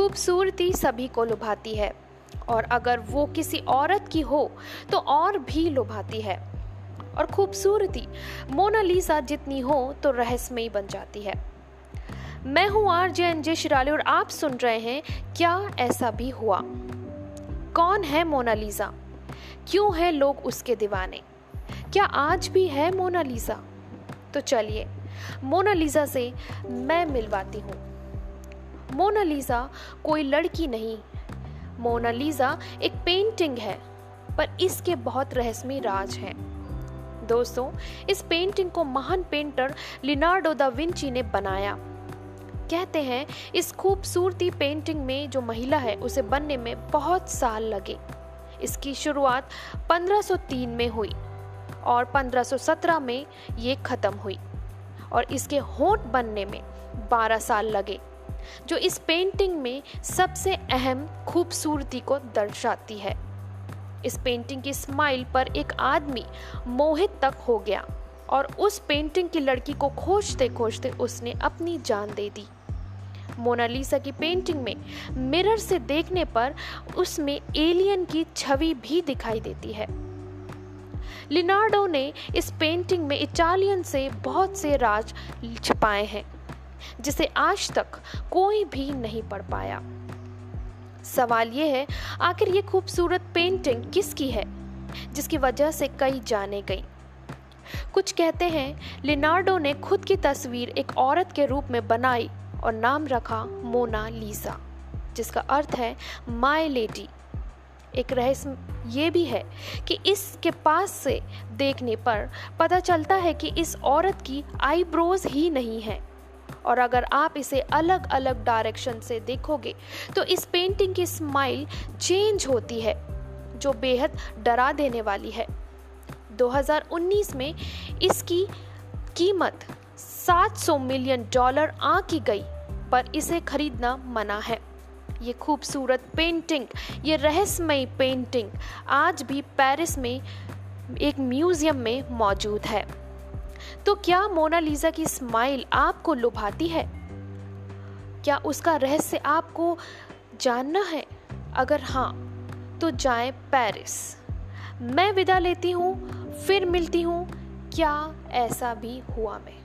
खूबसूरती सभी को लुभाती है। और अगर वो किसी औरत की हो तो और भी लुभाती है। और खूबसूरती मोनालिसा जितनी हो तो रहस्यमयी बन जाती है। मैं हूँ आर जे एन जे शिराली और आप सुन रहे हैं, क्या ऐसा भी हुआ? कौन है मोनालिसा? क्यों है लोग उसके दीवाने? क्या आज भी है मोनालिसा? तो चलिए, मोनालिसा से मैं मिलवाती हूँ। मोनालिसा कोई लड़की नहीं। मोनालिसा एक पेंटिंग है, पर इसके बहुत रहस्यमय राज हैं। दोस्तों, इस पेंटिंग को महान पेंटर लिनार्डो दा विंची ने बनाया। कहते हैं, इस खूबसूरती पेंटिंग में जो महिला है, उसे बनने में बहुत साल लगे। इसकी शुरुआत 1503 में हुई और 1517 में ये ख़त्म हुई और इसके होंठ बनने में 12 साल लगे। जो इस पेंटिंग में सबसे अहम खूबसूरती को दर्शाती है। इस पेंटिंग की स्माइल पर एक आदमी मोहित तक हो गया और उस पेंटिंग की लड़की को खोजते खोजते उसने अपनी जान दे दी। मोनालिसा की पेंटिंग में मिरर से देखने पर उसमें एलियन की छवि भी दिखाई देती है। लिनार्डो ने इस पेंटिंग में इटालियन से बहुत से राज छुपाए हैं। जिसे आज तक कोई भी नहीं पढ़ पाया। सवाल ये है, आखिर ये खूबसूरत पेंटिंग किसकी है, जिसकी वजह से कई जाने गई? कुछ कहते हैं, लिनार्डो ने खुद की तस्वीर एक औरत के रूप में बनाई और नाम रखा मोना लीसा, जिसका अर्थ है माई लेडी एक रहस्य ये भी है कि इसके पास से देखने पर पता चलता है कि इस औरत की आईब्रोज ही नहीं है। और अगर आप इसे अलग अलग डायरेक्शन से देखोगे तो इस पेंटिंग की स्माइल चेंज होती है, जो बेहद डरा देने वाली है। 2019 में इसकी कीमत 700 मिलियन डॉलर आंकी गई, पर इसे खरीदना मना है। ये खूबसूरत पेंटिंग ये रहस्यमयी पेंटिंग आज भी पेरिस में एक म्यूज़ियम में मौजूद है। तो क्या मोनालिसा की स्माइल आपको लुभाती है? क्या उसका रहस्य आपको जानना है? अगर हाँ तो जाए पेरिस। मैं विदा लेती हूँ, फिर मिलती हूँ। क्या ऐसा भी हुआ मैं?